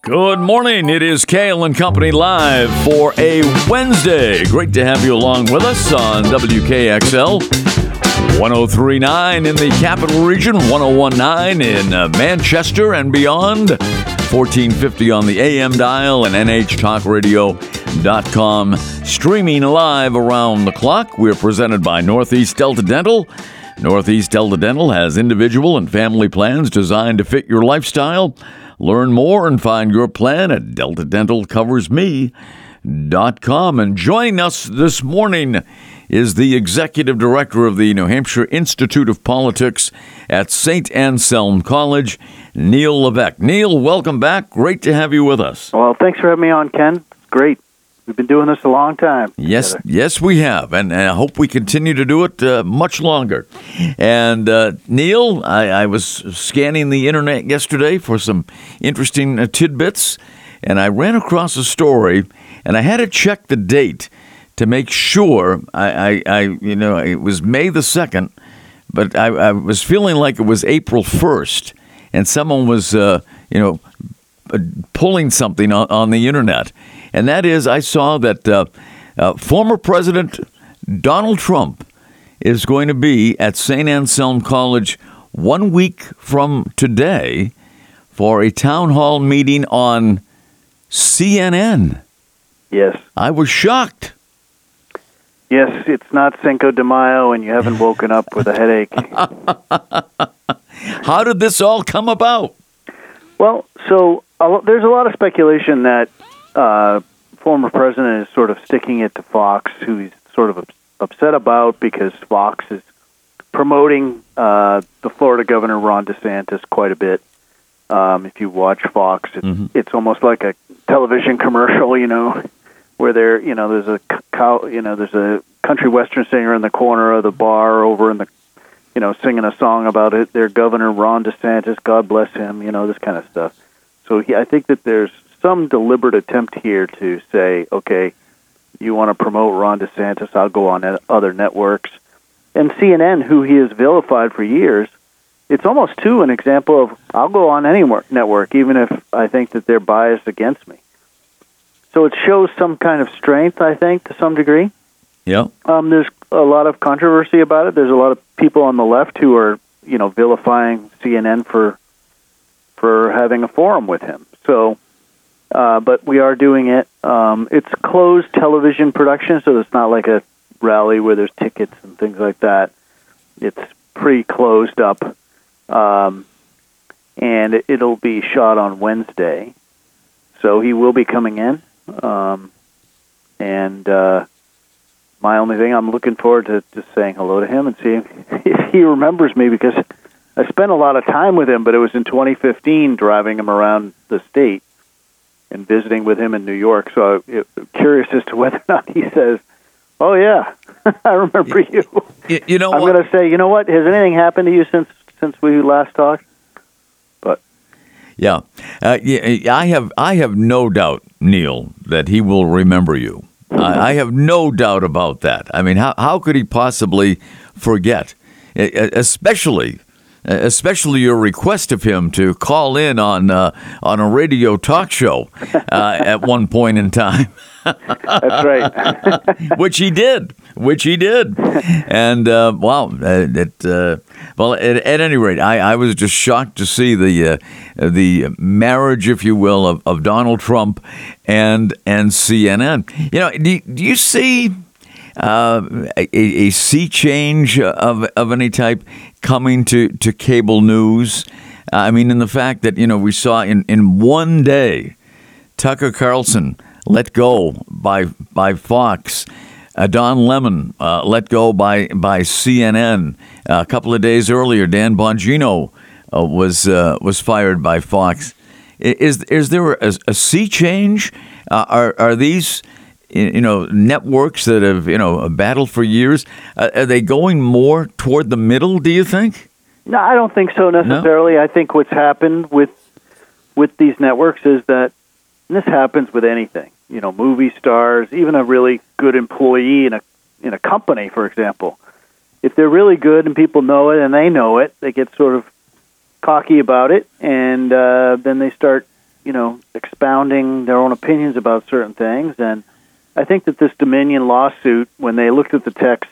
Good morning. It is Cail and Company live for a Wednesday. Great to have you along with us on WKXL 1039 in the capital region, 1019 in uh, Manchester and beyond, 1450 on the AM dial and NHTalkRadio.com. Streaming live around the clock. We're presented by Northeast Delta Dental. Northeast Delta Dental has individual and family plans designed to fit your lifestyle. Learn more and find your plan at deltadentalcoversme.com. And joining us this morning is the executive director of the New Hampshire Institute of Politics at St. Anselm College, Neil Levesque. Neil, welcome back. Great to have you with us. Well, thanks for having me on, Ken. Great. We've been doing this a long time. Yes, together. yes, we have, and, and I hope we continue to do it uh, much longer. And uh, Neil, I, I was scanning the internet yesterday for some interesting uh, tidbits, and I ran across a story, and I had to check the date to make sure. I, I, I you know, it was May the second, but I, I was feeling like it was April first, and someone was, uh, you know, uh, pulling something on, on the internet, and that is I saw that uh, uh, former President Donald Trump is going to be at St. Anselm College one week from today for a town hall meeting on CNN. Yes. I was shocked. Yes, it's not Cinco de Mayo and you haven't woken up with a headache. How did this all come about? well, so lo- there's a lot of speculation that uh, former president is sort of sticking it to Fox, who he's sort of ups- upset about because Fox is promoting uh, the Florida governor Ron DeSantis quite a bit. Um, if you watch Fox, it's, Mhm. it's almost like a television commercial, you know, where there, you know, there's a cow, you know, there's a country western singer in the corner of the bar over in the, you know, singing a song about it. Their governor Ron DeSantis, God bless him, you know, this kind of stuff. So he, I think that there's some deliberate attempt here to say, okay, you want to promote Ron DeSantis, I'll go on other networks. And CNN, who he has vilified for years, it's almost too an example of I'll go on any network, even if I think that they're biased against me. So it shows some kind of strength, I think, to some degree. Yeah. Um, there's a lot of controversy about it. There's a lot of people on the left who are, you know, vilifying CNN for for having a forum with him. So, uh, but we are doing it. Um, it's closed television production, so it's not like a rally where there's tickets and things like that. It's pretty closed up, um, and it, it'll be shot on Wednesday. So he will be coming in, um, and. Uh, my only thing I'm looking forward to just saying hello to him and seeing if he remembers me because I spent a lot of time with him, but it was in 2015 driving him around the state and visiting with him in New York. So I'm curious as to whether or not he says, "Oh yeah, I remember you." You, you know I'm going to say, "You know what? Has anything happened to you since since we last talked?" Yeah, uh, yeah, I have I have no doubt, Neil, that he will remember you. I, I have no doubt about that. I mean, how how could he possibly forget? Especially, especially your request of him to call in on uh, on a radio talk show uh, at one point in time. That's right. which he did, which he did, and uh, wow, uh, it. Uh, well, at, at any rate, I, I was just shocked to see the uh, the marriage, if you will, of, of Donald Trump and and CNN. You know, do, do you see? Uh, a, a sea change of, of any type coming to, to cable news. I mean, in the fact that, you know, we saw in, in one day Tucker Carlson let go by by Fox. Uh, Don Lemon uh, let go by by CNN. Uh, a couple of days earlier, Dan Bongino uh, was uh, was fired by Fox. Is is there a, a sea change? Are are these you know networks that have you know battled for years? Uh, are they going more toward the middle? Do you think? No, I don't think so necessarily. I think what's happened with with these networks is that and this happens with anything. You know, movie stars, even a really good employee in a in a company, for example. If they're really good and people know it and they know it, they get sort of cocky about it, and uh, then they start you know, expounding their own opinions about certain things. And I think that this Dominion lawsuit, when they looked at the text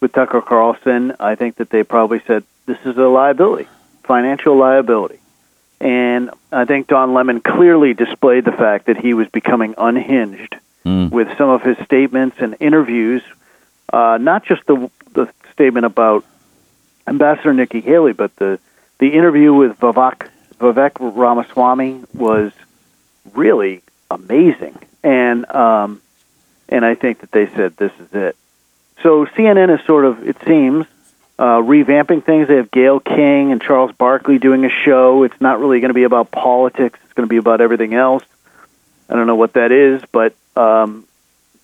with Tucker Carlson, I think that they probably said this is a liability, financial liability. And I think Don Lemon clearly displayed the fact that he was becoming unhinged Mm. with some of his statements and interviews, uh, not just the the statement about Ambassador Nikki Haley, but the the interview with Vivek Vivek Ramaswamy was really amazing, and um, and I think that they said this is it. So CNN is sort of, it seems, uh, revamping things. They have Gayle King and Charles Barkley doing a show. It's not really going to be about politics. It's going to be about everything else. I don't know what that is, but um,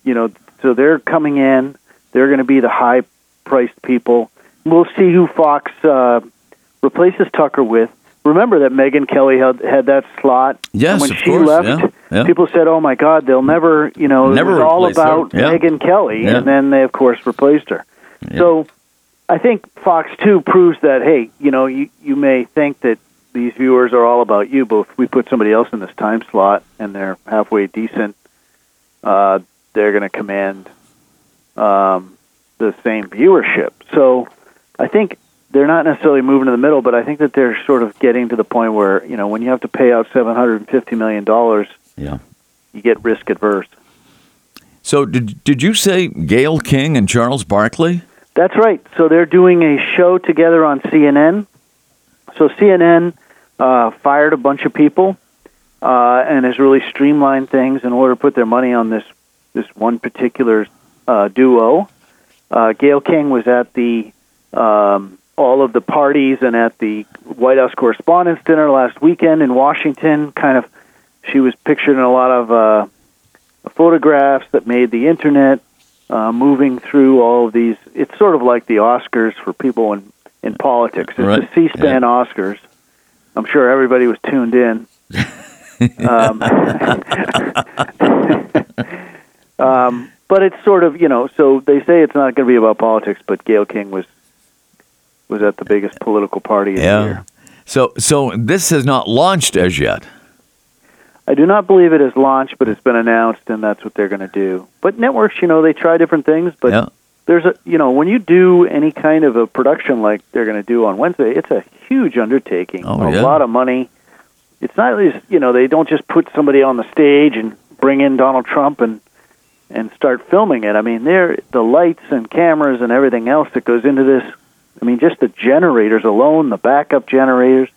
you know, so they're coming in. They're going to be the high-priced people. We'll see who Fox uh, replaces Tucker with. Remember that Megyn Kelly had had that slot. Yes, and when of she course, left, yeah, yeah. people said, "Oh my God, they'll never," you know, Never it was all about yeah. Megyn Kelly, and then they of course replaced her. So I think Fox Two proves that hey, you know, you you may think that these viewers are all about you, but if we put somebody else in this time slot and they're halfway decent, uh, they're going to command um, the same viewership. So I think they're not necessarily moving to the middle, but I think that they're sort of getting to the point where you know when you have to pay out seven hundred and fifty million dollars, Yeah. you get risk adverse. So did did you say Gayle King and Charles Barkley? That's right. So they're doing a show together on CNN. So CNN uh, fired a bunch of people uh, and has really streamlined things in order to put their money on this this one particular uh, duo. Uh, Gayle King was at the um, all of the parties and at the White House Correspondents' Dinner last weekend in Washington. Kind of, she was pictured in a lot of uh, photographs that made the internet uh, moving through all of these. It's sort of like the Oscars for people in, in politics. It's Right. the C-SPAN Oscars. I'm sure everybody was tuned in. um, um, but it's sort of you know. So they say it's not going to be about politics, but Gayle King was was at the biggest political party Yeah. the year. So so this has not launched as yet. I do not believe it is launched, but it's been announced, and that's what they're going to do. But networks, you know, they try different things. But yeah. there's a, you know, when you do any kind of a production like they're going to do on Wednesday, it's a huge undertaking, Oh, a yeah. lot of money. It's not, just, you know, they don't just put somebody on the stage and bring in Donald Trump and and start filming it. I mean, there the lights and cameras and everything else that goes into this. I mean, just the generators alone, the backup generators.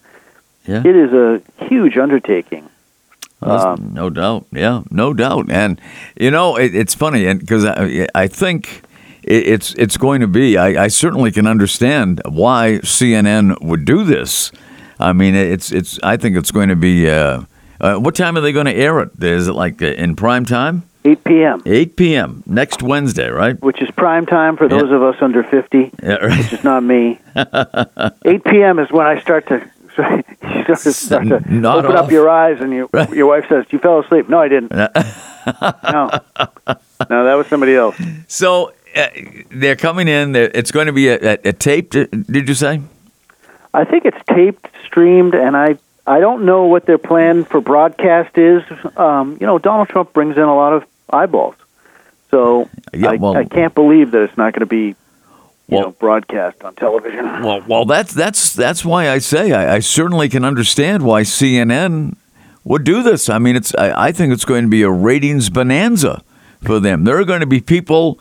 Yeah. It is a huge undertaking. Well, Um, no doubt. Yeah, no doubt. And you know, it, it's funny, and because I, I think it, it's it's going to be. I, I certainly can understand why CNN would do this. I mean, it's it's. I think it's going to be. Uh, uh, what time are they going to air it? Is it like uh, in prime time? 8 p.m., 8 p.m. next Wednesday, right? which is prime time for Yeah. those of us under 50. Yeah, right. which is not me. 8 p.m. is when I start to you sort of start to open off. up your eyes, and your Right. your wife says, "You fell asleep." No, I didn't. no, no, that was somebody else. So uh, they're coming in. They're, it's going to be a, a, a taped. Did you say? I think it's taped, streamed, and I I don't know what their plan for broadcast is. Um, you know, Donald Trump brings in a lot of eyeballs, so Yeah, I, well- I can't believe that it's not going to be. You Well- know, broadcast on television. Well, well, that's that's that's why I say I, I certainly can understand why CNN would do this. I mean, it's I, I think it's going to be a ratings bonanza for them. There are going to be people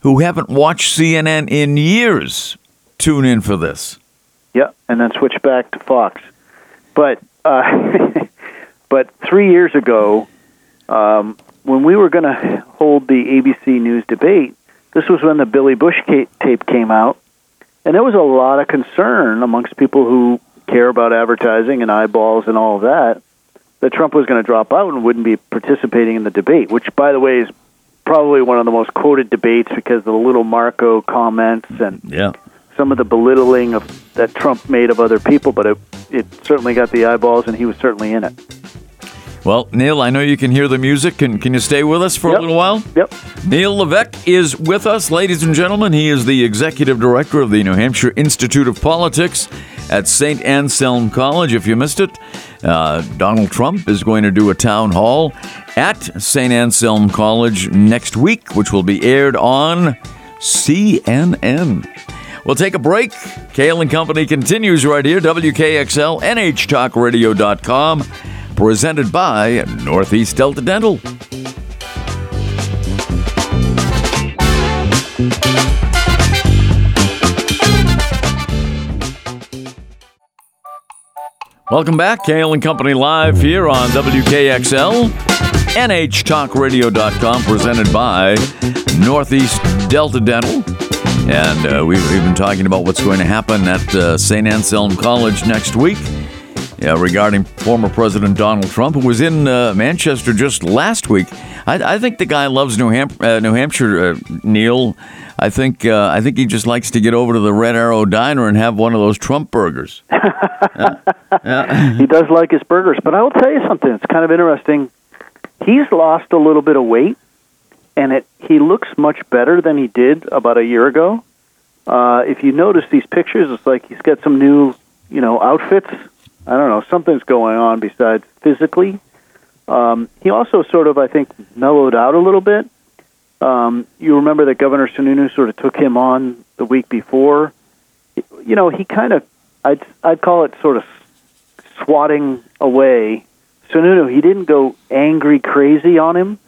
who haven't watched CNN in years tune in for this. Yeah, and then switch back to Fox. But uh, but three years ago, um, when we were going to hold the ABC News debate, this was when the Billy Bush tape came out, and there was a lot of concern amongst people who care about advertising and eyeballs and all of that that Trump was going to drop out and wouldn't be participating in the debate. Which, by the way, is probably one of the most quoted debates because of the little Marco comments and Yeah. some of the belittling of that Trump made of other people, but it it certainly got the eyeballs, and he was certainly in it. Well, Neil, I know you can hear the music. Can can you stay with us for a little while? Yep. Neil Levesque is with us, ladies and gentlemen. He is the executive director of the New Hampshire Institute of Politics. at St. Anselm College. If you missed it, uh, Donald Trump is going to do a town hall at St. Anselm College next week, which will be aired on CNN. We'll take a break. Cail and Company continues right here. WKXL, NHTalkRadio.com, presented by Northeast Delta Dental. Welcome back. Cail and Company live here on WKXL, NHTalkRadio.com, presented by Northeast Delta Dental. And uh, we've, been talking about what's going to happen at uh, St. Anselm College next week yeah, regarding former President Donald Trump, who was in uh, Manchester just last week. I, I, think the guy loves New, Ham- uh, New Hampshire, uh, Neil. I think uh, I think he just likes to get over to the Red Arrow Diner and have one of those Trump burgers. yeah. Yeah. He does like his burgers, but I will tell you something. It's kind of interesting. He's lost a little bit of weight, and it he looks much better than he did about a year ago. Uh, if you notice these pictures, it's like he's got some new, you know, outfits. I don't know, something's going on besides physically. Um, he also sort of, I think, mellowed out a little bit. Um, you remember that Governor Sununu sort of took him on the week before. You know, he kind of, I'd, I'd call it sort of swatting away Sununu. He didn't go angry crazy on him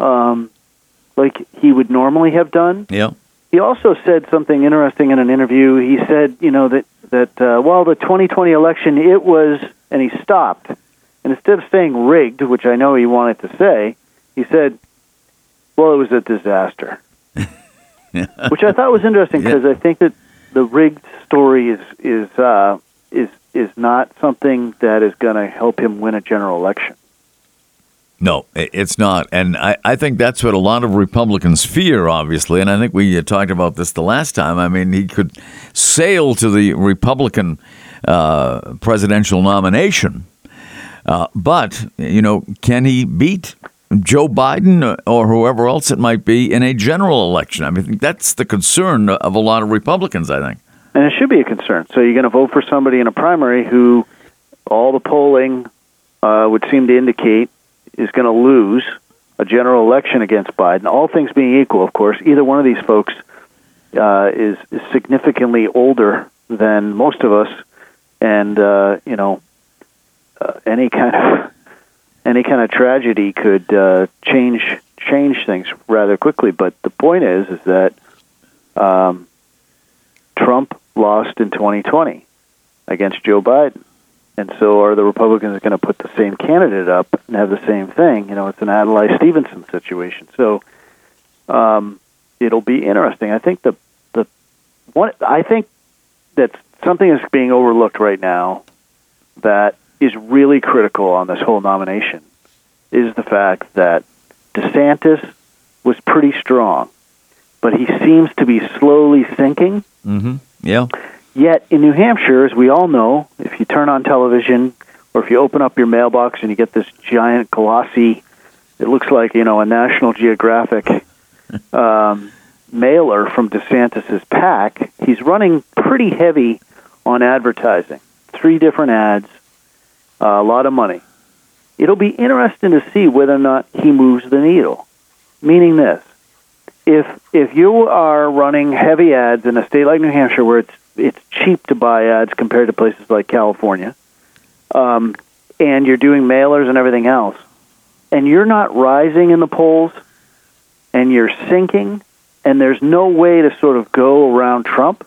um, like he would normally have done. Yeah. He also said something interesting in an interview. He said, you know, that that uh, well, the 2020 election, it was, and he stopped, and instead of saying rigged, which I know he wanted to say, he said, well, it was a disaster, which I thought was interesting because yeah. I think that the rigged story is is uh, is is not something that is going to help him win a general election. No, it's not. And I, I think that's what a lot of Republicans fear, obviously. And I think we uh, talked about this the last time. I mean, he could sail to the Republican uh, presidential nomination. Uh, but, you know, can he beat Joe Biden or whoever else it might be in a general election? I mean, that's the concern of a lot of Republicans, I think. And it should be a concern. So you're going to vote for somebody in a primary who all the polling uh, would seem to indicate is going to lose a general election against Biden. All things being equal, of course, either one of these folks uh, is, is significantly older than most of us, and uh, you know, uh, any kind of any kind of tragedy could uh, change change things rather quickly. But the point is, is that um, Trump lost in 2020 against Joe Biden. And so, are the Republicans going to put the same candidate up and have the same thing? You know, it's an Adlai Stevenson situation. So, um, it'll be interesting. I think the the one I think that something is being overlooked right now that is really critical on this whole nomination is the fact that DeSantis was pretty strong, but he seems to be slowly sinking. Mm-hmm. Yeah. Yet in New Hampshire, as we all know, if you turn on television or if you open up your mailbox and you get this giant glossy, it looks like you know a National Geographic um, mailer from DeSantis's PAC. He's running pretty heavy on advertising. Three different ads, uh, a lot of money. It'll be interesting to see whether or not he moves the needle. Meaning this: if if you are running heavy ads in a state like New Hampshire, where it's it's cheap to buy ads compared to places like California, um, and you're doing mailers and everything else, and you're not rising in the polls, and you're sinking, and there's no way to sort of go around Trump,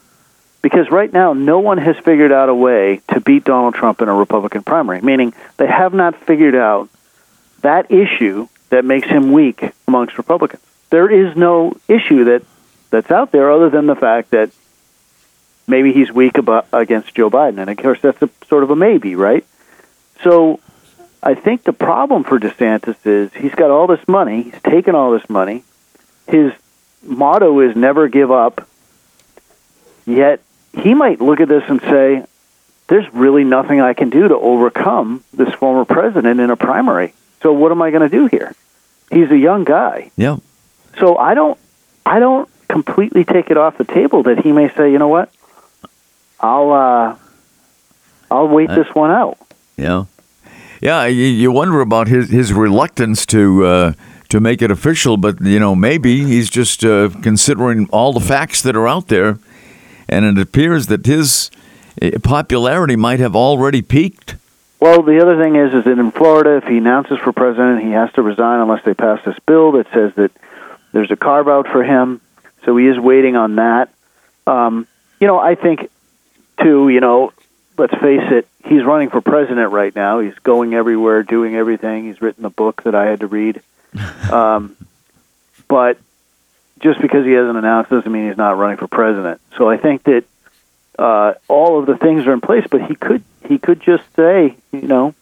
because right now no one has figured out a way to beat Donald Trump in a Republican primary, meaning they have not figured out that issue that makes him weak amongst Republicans. There is no issue that that's out there other than the fact that maybe he's weak about, against Joe Biden. And of course, that's a sort of a maybe, right? So I think the problem for DeSantis is he's got all this money, he's taken all this money. His motto is never give up. Yet he might look at this and say, there's really nothing I can do to overcome this former president in a primary. So what am I going to do here? He's a young guy. Yeah. So I don't I don't completely take it off the table that he may say, you know what? I'll uh, I'll wait this one out. Yeah, yeah. You, you wonder about his his reluctance to. Uh, to make it official, but you know maybe he's just uh, considering all the facts that are out there, and it appears that his uh, popularity might have already peaked. Well, the other thing is, is that in Florida, if he announces for president, he has to resign unless they pass this bill that says that there's a carve out for him. So he is waiting on that. Um, you know, I think You know, let's face it, he's running for president right now. He's going everywhere, doing everything. He's written a book that I had to read. Um, but just because he hasn't announced doesn't mean he's not running for president. So I think that uh, all of the things are in place, but he could he could just say, you know,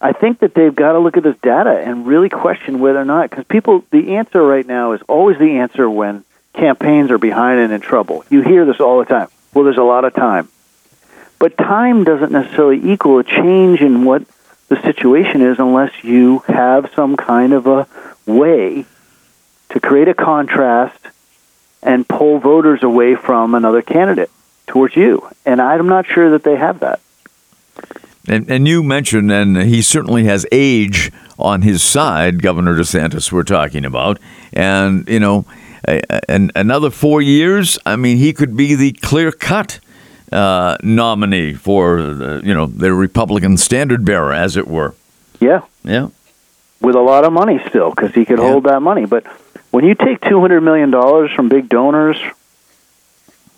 I think that they've got to look at this data and really question whether or not because people the answer right now is always the answer when campaigns are behind and in trouble. You hear this all the time. Well, there's a lot of time. But time doesn't necessarily equal a change in what the situation is unless you have some kind of a way to create a contrast and pull voters away from another candidate towards you. And I'm not sure that they have that. And, and you mentioned, and he certainly has age on his side, Governor DeSantis, we're talking about. And, you know, and another four years, I mean, he could be the clear cut uh, nominee for the, you know the Republican standard bearer, as it were. Yeah, yeah, with a lot of money still because he could yeah. hold that money. But when you take two hundred million dollars from big donors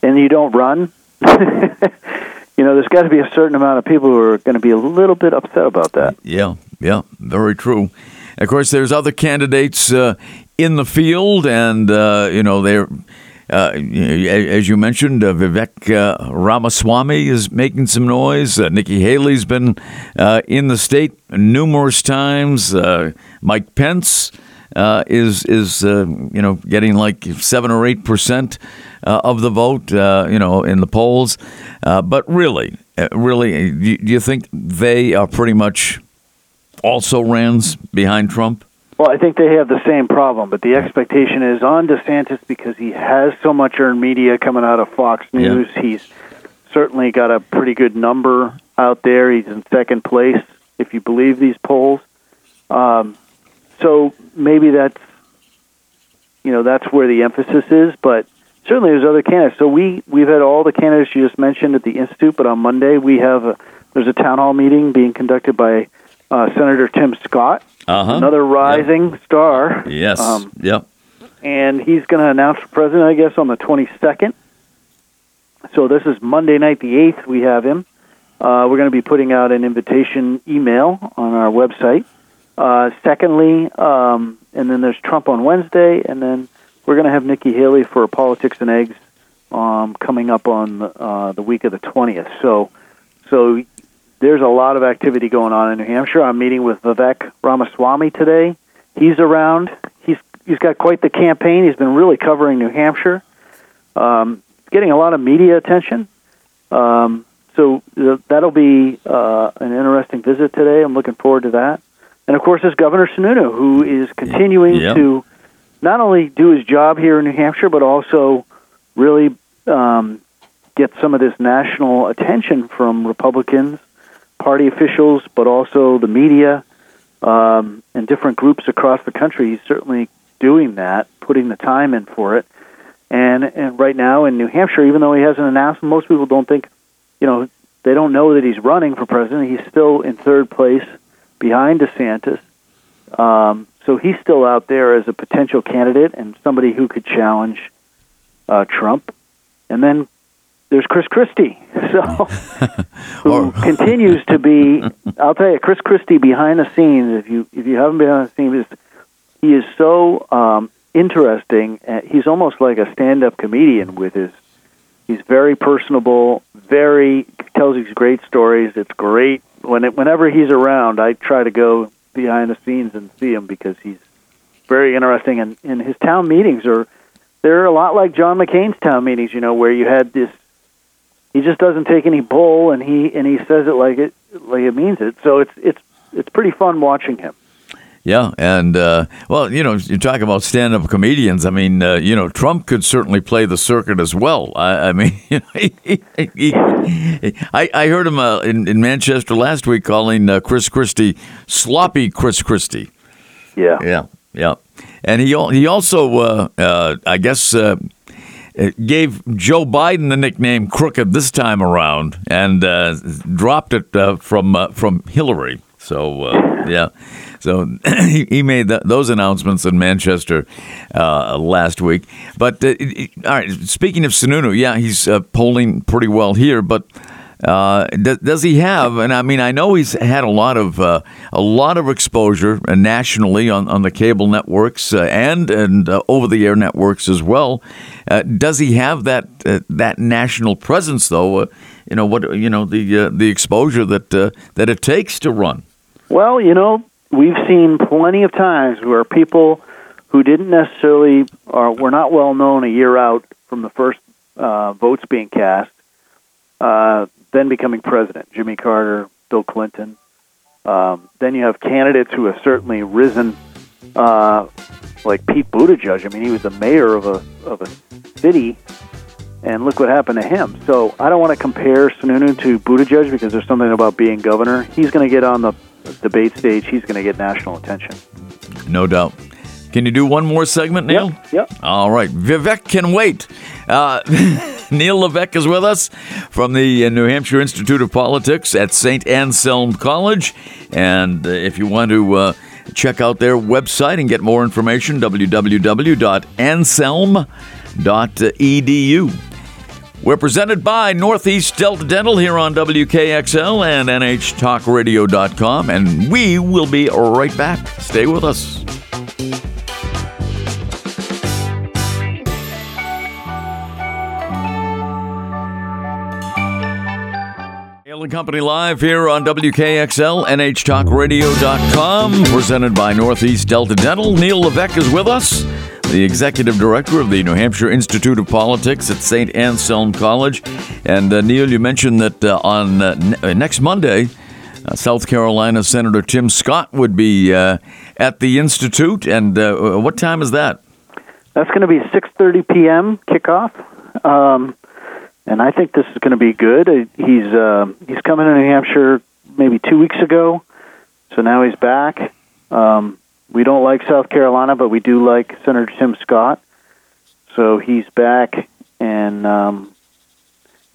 and you don't run, you know there's got to be a certain amount of people who are going to be a little bit upset about that. Yeah, yeah, very true. Of course, there's other candidates uh, in the field, and uh, you know they're uh, as you mentioned, uh, Vivek uh, Ramaswamy is making some noise. Uh, Nikki Haley's been uh, in the state numerous times. Uh, Mike Pence is is you know getting like seven or eight percent of the vote. you know in the polls, but really, really, do you think they are pretty much also rans behind Trump? Well, I think they have the same problem, but the expectation is on DeSantis because he has so much earned media coming out of Fox News. Yeah. He's certainly got a pretty good number out there. He's in second place, if you believe these polls. Um, so maybe that's you know that's where the emphasis is, but certainly there's other candidates. So we we've had all the candidates you just mentioned at the institute, but on Monday we have a, there's a town hall meeting being conducted by uh, Senator Tim Scott uh-huh. another rising yep. star. Yes. Um, yep. And he's going to announce for president, I guess, on the 22nd. So this is Monday night, the 8th. We have him. Uh, we're going to be putting out an invitation email on our website. Uh, secondly, um, and then there's Trump on Wednesday, and then we're going to have Nikki Haley for Politics and Eggs um, coming up on uh, the week of the 20th. So, so there's a lot of activity going on in New Hampshire. I'm meeting with Vivek Ramaswamy today. He's around. He's he's got quite the campaign. He's been really covering New Hampshire. Um, getting a lot of media attention. Um, so th- that'll be uh, an interesting visit today. I'm looking forward to that. And of course, there's Governor Sununu, who is continuing yep. to not only do his job here in New Hampshire, but also really um, get some of this national attention from Republicans party officials, but also the media um, and different groups across the country. He's certainly doing that, putting the time in for it. And and right now in New Hampshire, even though he hasn't announced, most people don't think, you know, they don't know that he's running for president. He's still in third place behind DeSantis. Um, so he's still out there as a potential candidate and somebody who could challenge uh, Trump. And then there's Chris Christie, so who continues to be. I'll tell you, Chris Christie behind the scenes. If you if you haven't been on the scenes, he is so um, interesting. He's almost like a stand-up comedian with his. He's very personable. Very tells these great stories. It's great when it, whenever he's around. I try to go behind the scenes and see him because he's very interesting. And, and his town meetings are they're a lot like John McCain's town meetings. You know, where you had this he just doesn't take any bull, and he and he says it like it like it means it. So it's it's it's pretty fun watching him. Yeah, and uh, well, you know, you talk about stand-up comedians. I mean, uh, you know, Trump could certainly play the circuit as well. I, I mean, you know, he, he, he, I, I heard him uh, in, in Manchester last week calling uh, Chris Christie sloppy Chris Christie. Yeah, yeah, yeah, and he he also, uh, uh, I guess. Gave Joe Biden the nickname "crooked" this time around, and dropped it from from Hillary. So yeah, so he, he made those announcements in Manchester uh, last week. But uh, all right, speaking of Sununu, yeah, he's uh, polling pretty well here, but. Uh, does, does, he have? And I mean, I know he's had a lot of uh, a lot of exposure uh, nationally on, on the cable networks uh, and and uh, over the air networks as well. Uh, does he have that that national presence though? you know what? You know the the exposure that that it takes to run. Well, you know, we've seen plenty of times where people who didn't necessarily or were not well known a year out from the first votes being cast, uh, then becoming president. Jimmy Carter, Bill Clinton. Um, then you have candidates who have certainly risen, uh, like Pete Buttigieg. I mean, he was the mayor of a of a city, and look what happened to him. So I don't want to compare Sununu to Buttigieg because there's something about being governor. He's going to get on the debate stage, he's going to get national attention. No doubt. Can you do one more segment, Neil? Yep. yep. All right. Vivek can wait. Uh, Neil Levesque is with us from the uh, New Hampshire Institute of Politics at St. Anselm College. And uh, if you want to uh, check out their website and get more information, www.anselm.edu. We're presented by Northeast Delta Dental here on WKXL and NHTalkRadio.com, and we will be right back. Stay with us. And Company live here on WKXL, NHTalkRadio.com, presented by Northeast Delta Dental. Neil Levesque is with us the executive director of the New Hampshire Institute of Politics at St. Anselm College. And uh, Neil, you mentioned that uh, on uh, uh, next Monday, uh, South Carolina Senator Tim Scott would be uh, at the institute. And what time is that? That's going to be 6:30 p.m. kickoff. Um, and I think this is going to be good. He's he's coming to New Hampshire maybe two weeks ago, so now he's back. Um, we don't like South Carolina, but we do like Senator Tim Scott. So he's back, and um,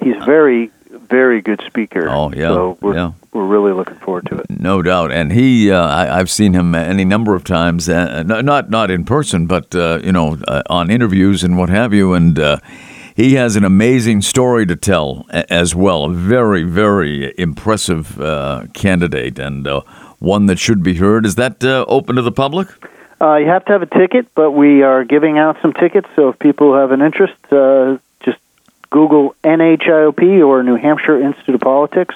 he's very, very good speaker. Oh yeah, so we're, yeah. we're really looking forward to it. No doubt, and he, uh, I, have seen him any number of times, uh, not not in person, but uh, you know, uh, on interviews and what have you, and. Uh, he has an amazing story to tell as well. A very, very impressive uh, candidate, and one that should be heard. Is that uh, open to the public? Uh, you have to have a ticket, but we are giving out some tickets. So if people have an interest, uh, just Google NHIOP or New Hampshire Institute of Politics,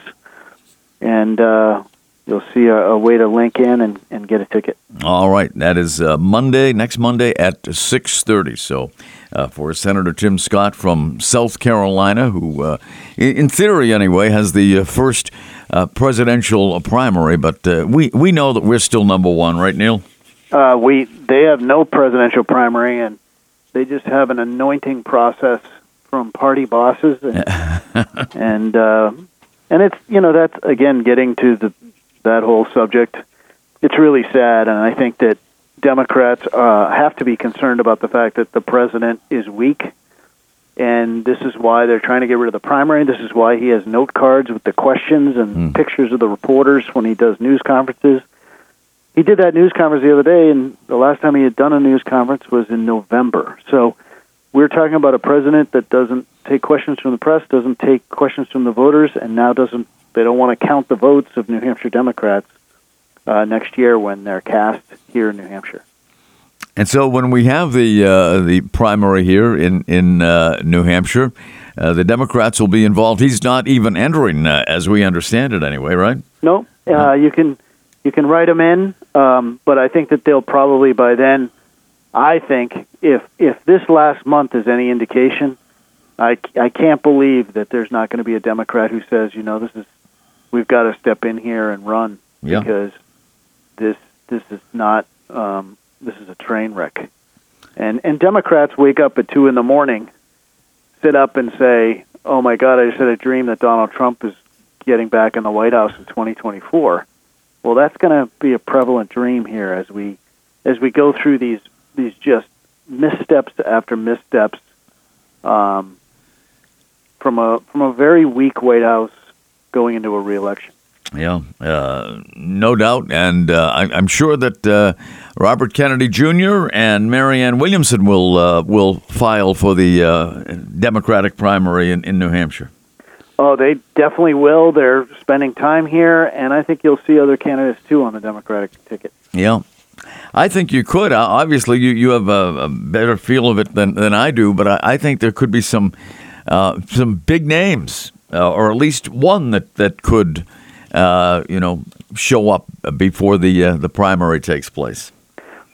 and uh, you'll see a, a, way to link in and, and, get a ticket. All right, that is uh, Monday, next Monday at six thirty. So. Uh, for Senator Tim Scott from South Carolina, who, uh, in theory anyway, has the uh, first uh, presidential primary, but uh, we we know that we're still number one, right, Neil? Uh, we they have no presidential primary, and they just have an anointing process from party bosses, and and, uh, and it's you know that's again getting to the that whole subject. It's really sad, and I think that Democrats uh, have to be concerned about the fact that the president is weak and this is why they're trying to get rid of the primary. This is why he has note cards with the questions and mm. pictures of the reporters when he does news conferences. He did that news conference the other day, and the last time he had done a news conference was in November. So we're talking about a president that doesn't take questions from the press, doesn't take questions from the voters, and now doesn't. They don't want to count the votes of New Hampshire Democrats uh, next year when they're cast here in New Hampshire. And so when we have the uh, the primary here in in uh, New Hampshire, uh, the Democrats will be involved. He's not even entering, uh, as we understand it, anyway, right? No, uh, you can you can write him in, um, but I think that they'll probably by then. I think if if this last month is any indication, I, I can't believe that there's not going to be a Democrat who says, you know, this is we've got to step in here and run yeah. because this this is not um, this is a train wreck. And and Democrats wake up at two in the morning, sit up and say, "Oh my God, I just had a dream that Donald Trump is getting back in the White House in 2024." Well, that's going to be a prevalent dream here as we as we go through these these just missteps after missteps um, from a from a very weak White House going into a reelection. Yeah, uh, no doubt, and uh, I, am sure that uh, Robert Kennedy Jr. and Marianne Williamson will uh, will file for the uh, Democratic primary in, in New Hampshire. Oh, they definitely will. They're spending time here, and I think you'll see other candidates too on the Democratic ticket. Yeah, I think you could. Obviously, you, you have a, a, better feel of it than, than I do, but I, I think there could be some uh, some big names, uh, or at least one that that could, uh, you know, show up before the uh, the primary takes place.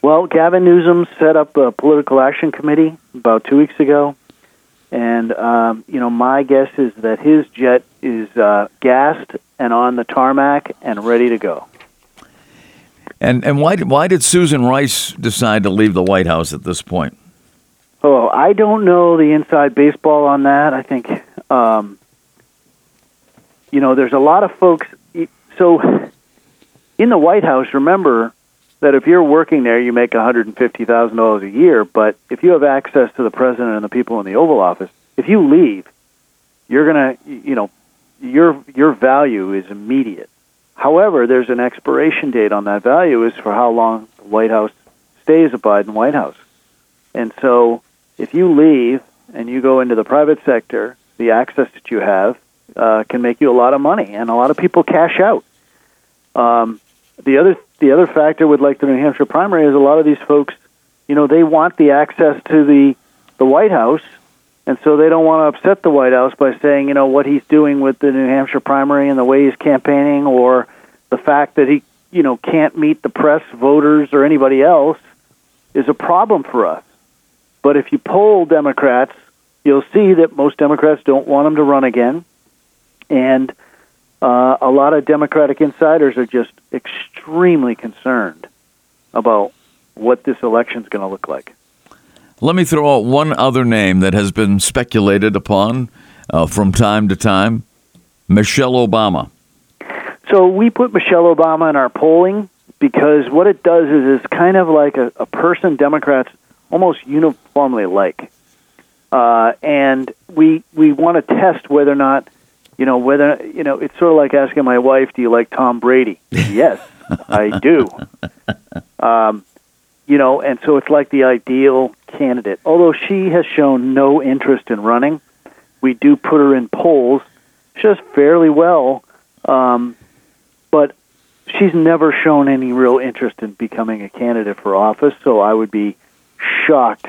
Well, Gavin Newsom set up a political action committee about two weeks ago, and um, you know, my guess is that his jet is uh, gassed and on the tarmac and ready to go. And and why did why did Susan Rice decide to leave the White House at this point? Oh, I don't know the inside baseball on that. I think, um, you know, there's a lot of folks. So, in the White House, remember that if you're working there, you make $150,000 a year. But if you have access to the president and the people in the Oval Office, if you leave, you're gonna, you know, your your value is immediate. However, there's an expiration date on that value is for how long the White House stays a Biden White House. And so if you leave and you go into the private sector, the access that you have uh, can make you a lot of money, and a lot of people cash out. Um, the other the other factor with like the New Hampshire primary is a lot of these folks, you know, they want the access to the the White House, and so they don't want to upset the White House by saying, you know, what he's doing with the New Hampshire primary and the way he's campaigning, or the fact that he, you know, can't meet the press, voters, or anybody else, is a problem for us. But if you poll Democrats, you'll see that most Democrats don't want him to run again, and uh, a lot of Democratic insiders are just extremely concerned about what this election is going to look like. Let me throw out one other name that has been speculated upon uh, from time to time Michelle Obama. So we put Michelle Obama in our polling because what it does is it's kind of like a, a person Democrats almost uniformly like. Uh, and we we want to test whether or not you know whether you know it's sort of like asking my wife, "Do you like Tom Brady?" yes, I do. Um, you know, and so it's like the ideal candidate. Although she has shown no interest in running, we do put her in polls just fairly well. Um, but she's never shown any real interest in becoming a candidate for office. So I would be shocked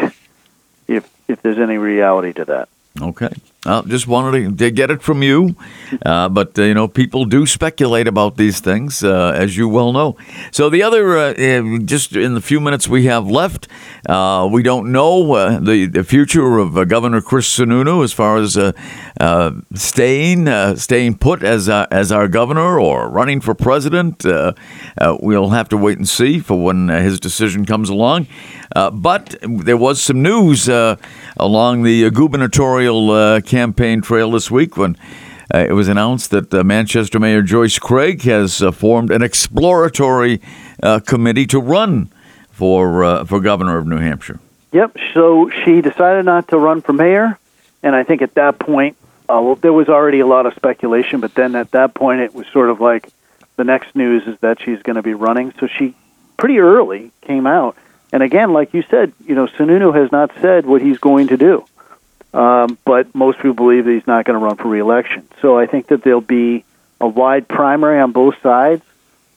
if if there's any reality to that. Okay. Uh, just wanted to get it from you, uh, but uh, you know people do speculate about these things, uh, as you well know. So the other, uh, eh, just in the few minutes we have left, uh, we don't know the the future of Governor Chris Sununu as far as staying staying put as as our governor or running for president. we'll have to wait and see for when his decision comes along. but there was some news along the gubernatorial campaign trail this week when uh, it was announced that uh, Manchester Mayor Joyce Craig has uh, formed an exploratory uh, committee to run for uh, for governor of New Hampshire. Yep. So she decided not to run for mayor, and I think at that point uh, well, there was already a lot of speculation. But then at that point, it was sort of like the next news is that she's going to be running. So she pretty early came out. And again, like you said, you know, Sununu has not said what he's going to do. Um, but most people believe that he's not going to run for reelection. So I think that there'll be a wide primary on both sides.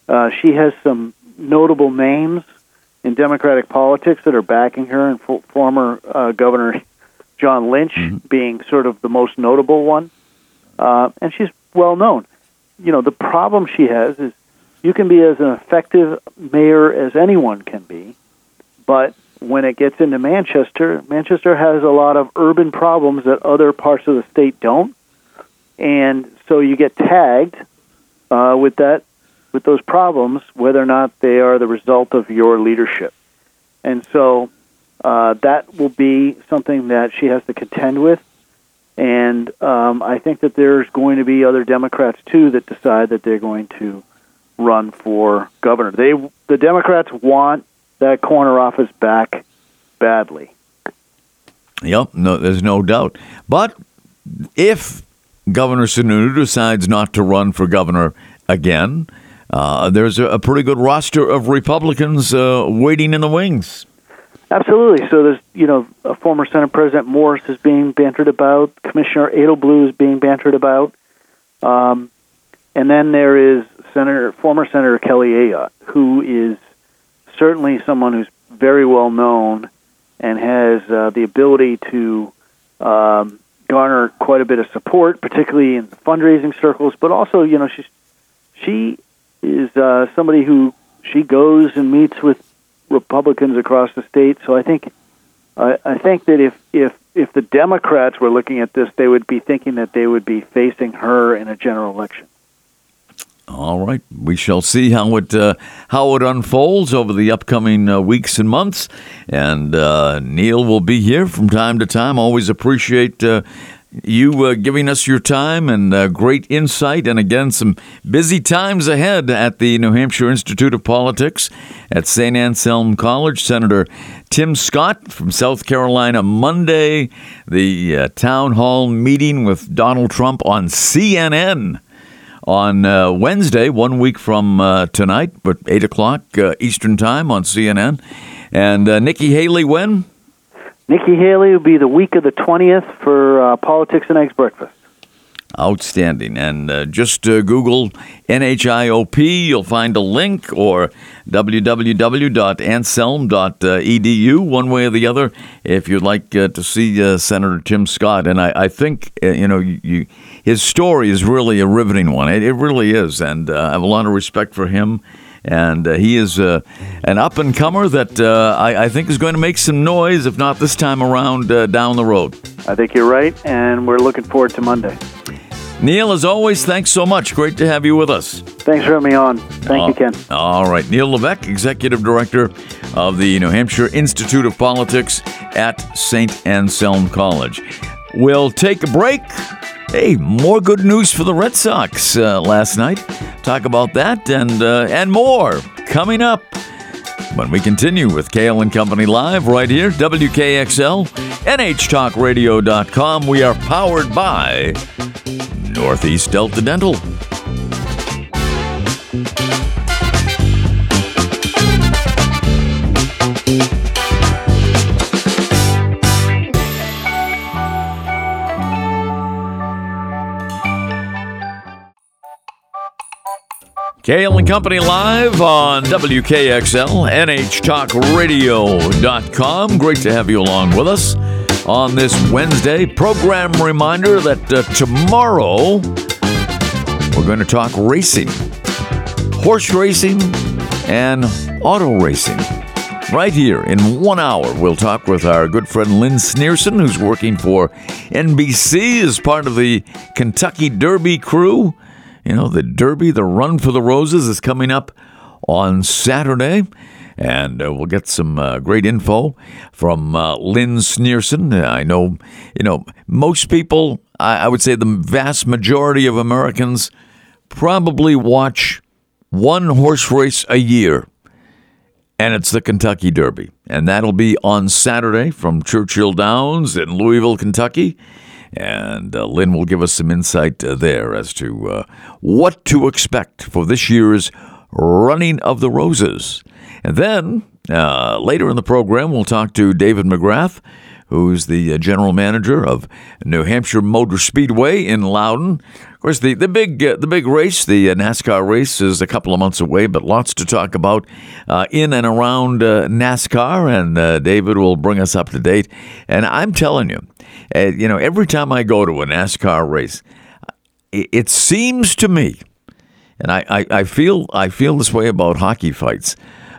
Uh, she has some notable names in Democratic politics that are backing her, and f- former uh, Governor John Lynch mm-hmm. being sort of the most notable one. Uh, and she's well known. You know, the problem she has is you can be as an effective mayor as anyone can be, but when it gets into Manchester, Manchester has a lot of urban problems that other parts of the state don't. And so you get tagged uh, with that with those problems, whether or not they are the result of your leadership. And so uh, that will be something that she has to contend with. And um, I think that there's going to be other Democrats too that decide that they're going to run for governor. They the Democrats want that corner office back badly. Yep, no, there's no doubt. But if Governor Sununu decides not to run for governor again, uh, there's a, a, pretty good roster of Republicans uh, waiting in the wings. Absolutely. So there's, you know, a former Senate President Morse is being bantered about. Commissioner Edelblut is being bantered about. Um, and then there is Senator, former Senator Kelly Ayotte, who is certainly someone who's very well known and has uh, the ability to um, garner quite a bit of support, particularly in fundraising circles. But also, you know, she's she is uh, somebody who she goes and meets with Republicans across the state. So I think I, I think that if if if the Democrats were looking at this, they would be thinking that they would be facing her in a general election. All right, we shall see how it uh, how it unfolds over the upcoming uh, weeks and months. And uh, Neil will be here from time to time. Always appreciate uh, you uh, giving us your time and uh, great insight. And again, some busy times ahead at the New Hampshire Institute of Politics at St. Anselm College. Senator Tim Scott from South Carolina Monday, the town hall meeting with Donald Trump on CNN on uh, Wednesday, one week from uh, tonight, but 8 o'clock uh, Eastern Time on CNN. And uh, Nikki Haley, when? Nikki Haley will be the week of the 20th for uh, Politics and Eggs Breakfast. Outstanding. And uh, just uh, Google NHIOP. You'll find a link or www.anselm.edu, one way or the other, if you'd like uh, to see uh, Senator Tim Scott. And I, I think, uh, you know, you, his story is really a riveting one. It, it really is. And uh, I have a lot of respect for him. And he is an up and comer that I, I, think is going to make some noise, if not this time around, down the road. I think you're right. And we're looking forward to Monday. Neil, as always, thanks so much. Great to have you with us. Thanks for having me on. Thank uh, you, Ken. All right. Neil Levesque, Executive Director of the New Hampshire Institute of Politics at St. Anselm College. We'll take a break. Hey, more good news for the Red Sox uh, last night. Talk about that and uh, and more coming up when we continue with Cail and Company Live right here, WKXL, NHTalkRadio.com. We are powered by Northeast Delta Dental. Cail and Company live on WKXL, NHTalkRadio.com. Great to have you along with us on this Wednesday. Program reminder that uh, tomorrow we're going to talk racing, horse racing, and auto racing. Right here in one hour, we'll talk with our good friend Lynn Sneerson, who's working for NBC as part of the Kentucky Derby crew. You know, the Derby, the Run for the Roses, is coming up on Saturday and uh, we'll get some uh, great info from uh, Lynn Sneerson. I know, you know, most people, I, I would say the vast majority of Americans probably watch one horse race a year, and it's the Kentucky Derby. And that'll be on Saturday from Churchill Downs in Louisville, Kentucky. And uh, Lynn will give us some insight uh, there as to uh, what to expect for this year's Running of the Roses. And then uh, later in the program, we'll talk to David McGrath, who's the uh, general manager of New Hampshire Motor Speedway in Loudon. Of course, the the big uh, the big race, the uh, NASCAR race, is a couple of months away, but lots to talk about uh, in and around uh, NASCAR. And David will bring us up to date. And I'm telling you, you know, every time I go to a NASCAR race, it, it seems to me, and I, I, I feel I feel this way about hockey fights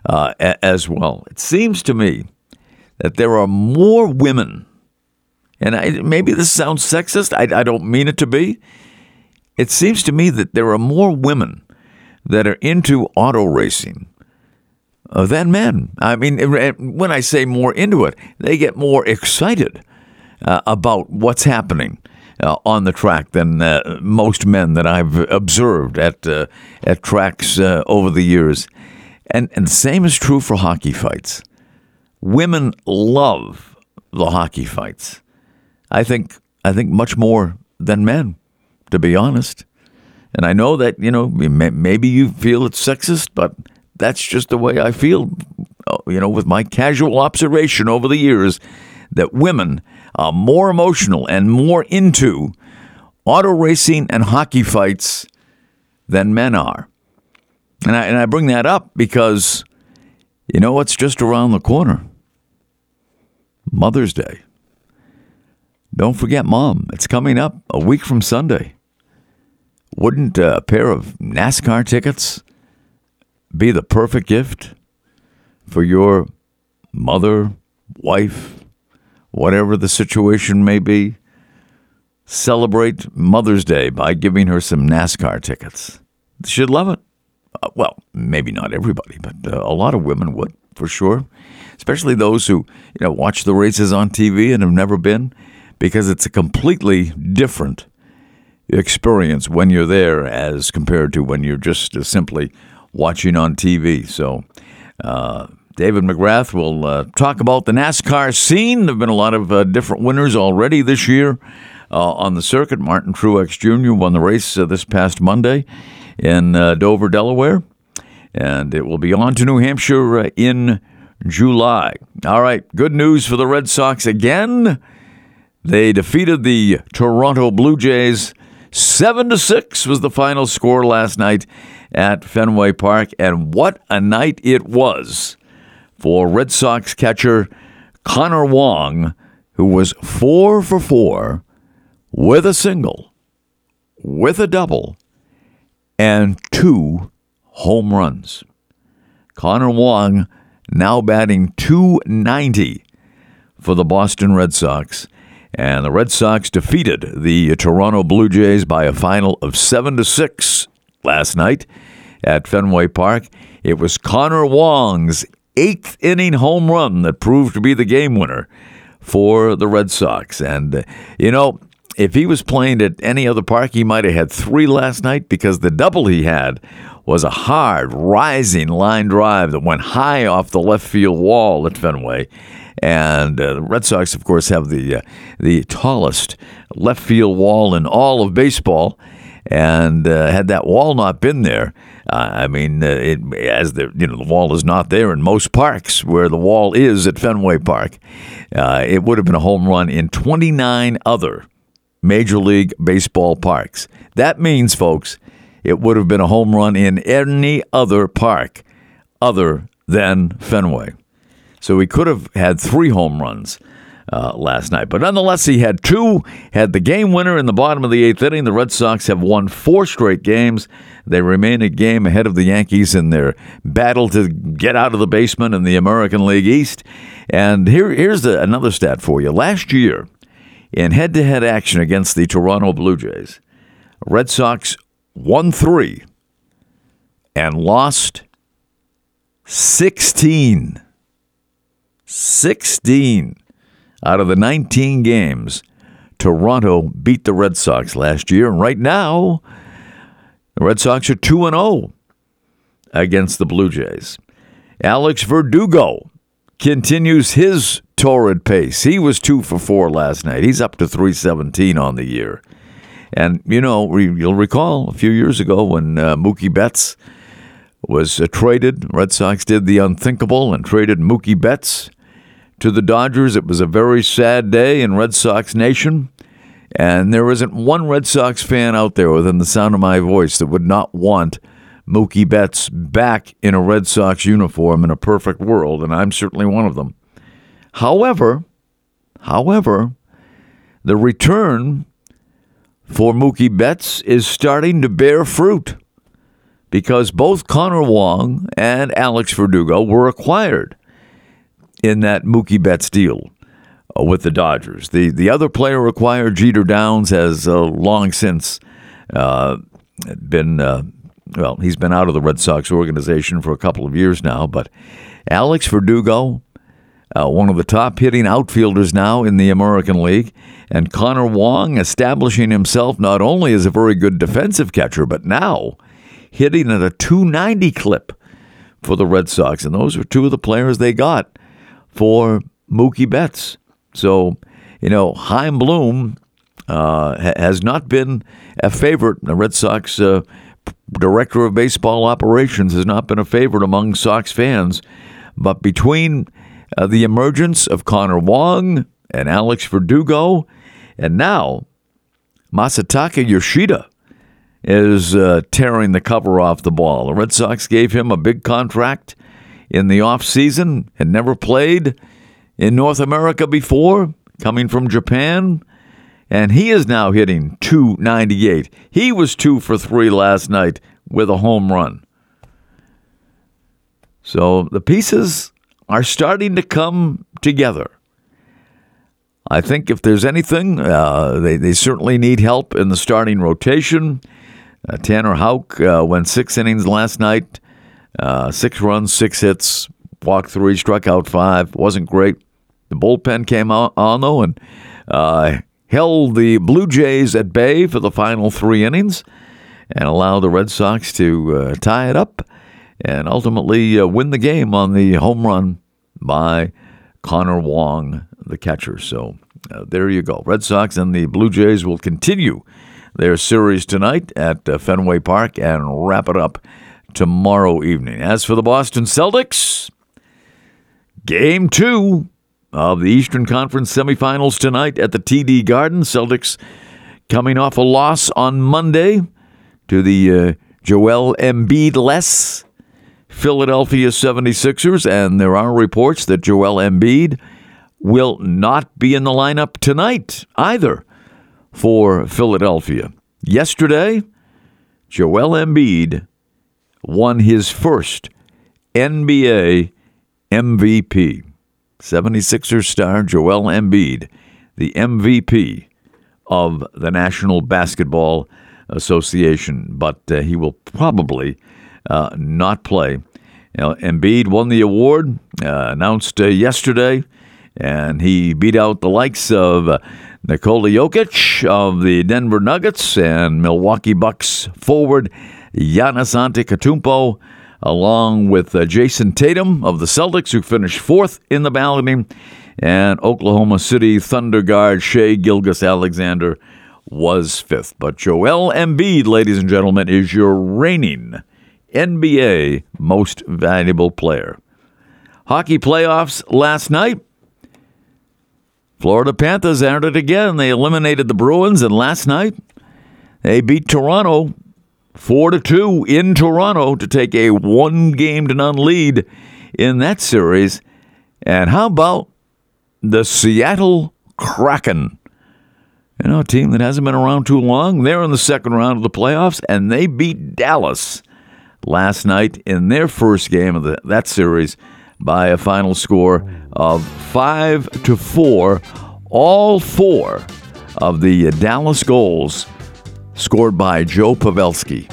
uh, as well. It seems to me that there are more women, and I, maybe this sounds sexist, I, I don't mean it to be. It seems to me that there are more women that are into auto racing uh, than men. I mean, when I say more into it, they get more excited uh, about what's happening uh, on the track than uh, most men that I've observed at uh, at tracks uh, over the years. And and the same is true for hockey fights. Women love the hockey fights. I think I think much more than men, to be honest. And I know that you know maybe you feel it's sexist, but that's just the way I feel. Uh, you know, with my casual observation over the years, that women are more emotional and more into auto racing and hockey fights than men are. And I, and I bring that up because you know what's just around the corner? Mother's Day. Don't forget mom. It's coming up a week from Sunday. Wouldn't a pair of NASCAR tickets be the perfect gift for your mother, wife, whatever the situation may be? Celebrate Mother's Day by giving her some NASCAR tickets. She'd love it. Uh, well, maybe not everybody, but uh, a lot of women would for sure, especially those who you know watch the races on TV and have never been, because it's a completely different experience when you're there as compared to when you're just uh, simply watching on TV. So. Uh, David McGrath will uh, talk about the NASCAR scene. There have been a lot of uh, different winners already this year uh, on the circuit. Martin Truex Jr. won the race this past Monday in uh, Dover, Delaware, and it will be on to New Hampshire uh, in July. All right, good news for the Red Sox again. They defeated the Toronto Blue Jays. Seven to six was the final score last night at Fenway Park, and what a night it was for Red Sox catcher Connor Wong, who was four for four with a single, with a double, and two home runs. Connor Wong now batting 290 for the Boston Red Sox. And the Red Sox defeated the Toronto Blue Jays by a final of 7 to 6 last night at Fenway Park. It was Connor Wong's eighth inning home run that proved to be the game winner for the Red Sox. And, uh, you know, if he was playing at any other park, he might have had three last night because the double he had was a hard, rising line drive that went high off the left field wall at Fenway. And uh, the Red Sox, of course, have the uh, the tallest left field wall in all of baseball. And uh, had that wall not been there, uh, I mean, uh, it, as the you know the wall is not there in most parks where the wall is at Fenway Park, uh, it would have been a home run in 29 other Major League Baseball parks. That means, folks, it would have been a home run in any other park other than Fenway. So he could have had three home runs uh, last night. But nonetheless, he had two, had the game winner in the bottom of the eighth inning. The Red Sox have won four straight games. They remain a game ahead of the Yankees in their battle to get out of the basement in the American League East. And here, here's the, another stat for you. Last year, in head to head action against the Toronto Blue Jays, Red Sox won three and lost 16. 16 out of the 19 games. Toronto beat the Red Sox last year. And right now, the Red Sox are 2 0 against the Blue Jays. Alex Verdugo continues his torrid pace. He was 2 for 4 last night. He's up to 317 on the year. And, you know, you'll recall a few years ago when uh, Mookie Betts was uh, traded, Red Sox did the unthinkable and traded Mookie Betts to the Dodgers. It was a very sad day in Red Sox Nation. And there isn't one Red Sox fan out there within the sound of my voice that would not want Mookie Betts back in a Red Sox uniform in a perfect world, and I'm certainly one of them. However, however, the return for Mookie Betts is starting to bear fruit because both Connor Wong and Alex Verdugo were acquired in that Mookie Betts deal uh, with the Dodgers. The the other player acquired, Jeter Downs, has uh, long since uh, been uh, well, he's been out of the Red Sox organization for a couple of years now, but Alex Verdugo, uh, one of the top hitting outfielders now in the American League, and Connor Wong establishing himself not only as a very good defensive catcher, but now hitting at a 290 clip for the Red Sox. And those are two of the players they got for Mookie Betts. So, you know, Chaim Bloom uh, has not been a favorite. The Red Sox uh, director of baseball operations has not been a favorite among Sox fans. But between uh, the emergence of Connor Wong and Alex Verdugo, and now Masataka Yoshida is uh, tearing the cover off the ball. The Red Sox gave him a big contract in the offseason and never played in North America before, coming from Japan. And he is now hitting 298. He was two for three last night with a home run. So the pieces are starting to come together. I think if there's anything, uh, they, they certainly need help in the starting rotation. Uh, Tanner Houck uh, went six innings last night, uh, six runs, six hits, walked three, struck out five. Wasn't great. The bullpen came on, on though and uh, held the Blue Jays at bay for the final three innings and allowed the Red Sox to uh, tie it up and ultimately uh, win the game on the home run by Connor Wong, the catcher. So uh, there you go. Red Sox and the Blue Jays will continue their series tonight at uh, Fenway Park and wrap it up tomorrow evening. As for the Boston Celtics, game two of the Eastern Conference semifinals tonight at the TD Garden. Celtics coming off a loss on Monday to the uh, Joel Embiid less Philadelphia 76ers, and there are reports that Joel Embiid will not be in the lineup tonight either for Philadelphia. Yesterday, Joel Embiid won his first NBA MVP. 76ers star Joel Embiid, the MVP of the National Basketball Association, but uh, he will probably uh, not play. You know, Embiid won the award, uh, announced uh, yesterday, and he beat out the likes of uh, Nikola Jokic of the Denver Nuggets and Milwaukee Bucks forward Giannis Antetokounmpo, along with uh, Jayson Tatum of the Celtics, who finished fourth in the balloting, and Oklahoma City Thunder guard Shai Gilgeous-Alexander was fifth. But Joel Embiid, ladies and gentlemen, is your reigning NBA most valuable player. Hockey playoffs last night. Florida Panthers entered it again. They eliminated the Bruins, and last night they beat Toronto four to two in Toronto to take a one game to none lead in that series. And how about the Seattle Kraken? You know, a team that hasn't been around too long. They're in the second round of the playoffs, and they beat Dallas last night in their first game of the, that series by a final score of five to four. All four of the Dallas goals scored by Joe Pavelski.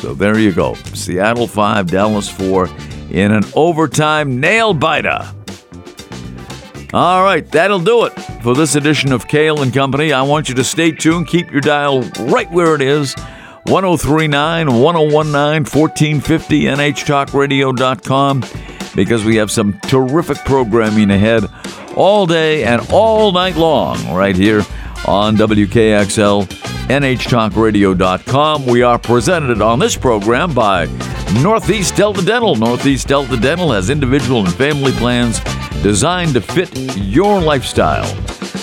So there you go. Seattle five, Dallas four in an overtime nail biter. All right, that'll do it for this edition of Cail and Company. I want you to stay tuned. Keep your dial right where it is 1039, 1019, 1450, NHTalkRadio.com, because we have some terrific programming ahead all day and all night long right here on WKXL, NHTalkRadio.com. We are presented on this program by Northeast Delta Dental. Northeast Delta Dental has individual and family plans designed to fit your lifestyle.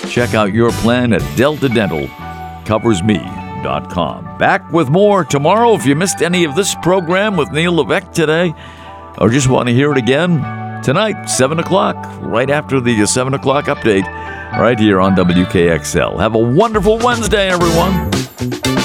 Check out your plan at deltadentalcoversme.com. Back with more tomorrow. If you missed any of this program with Neil Levesque today, or just want to hear it again, tonight, 7 o'clock, right after the 7 o'clock update, right here on WKXL. Have a wonderful Wednesday, everyone.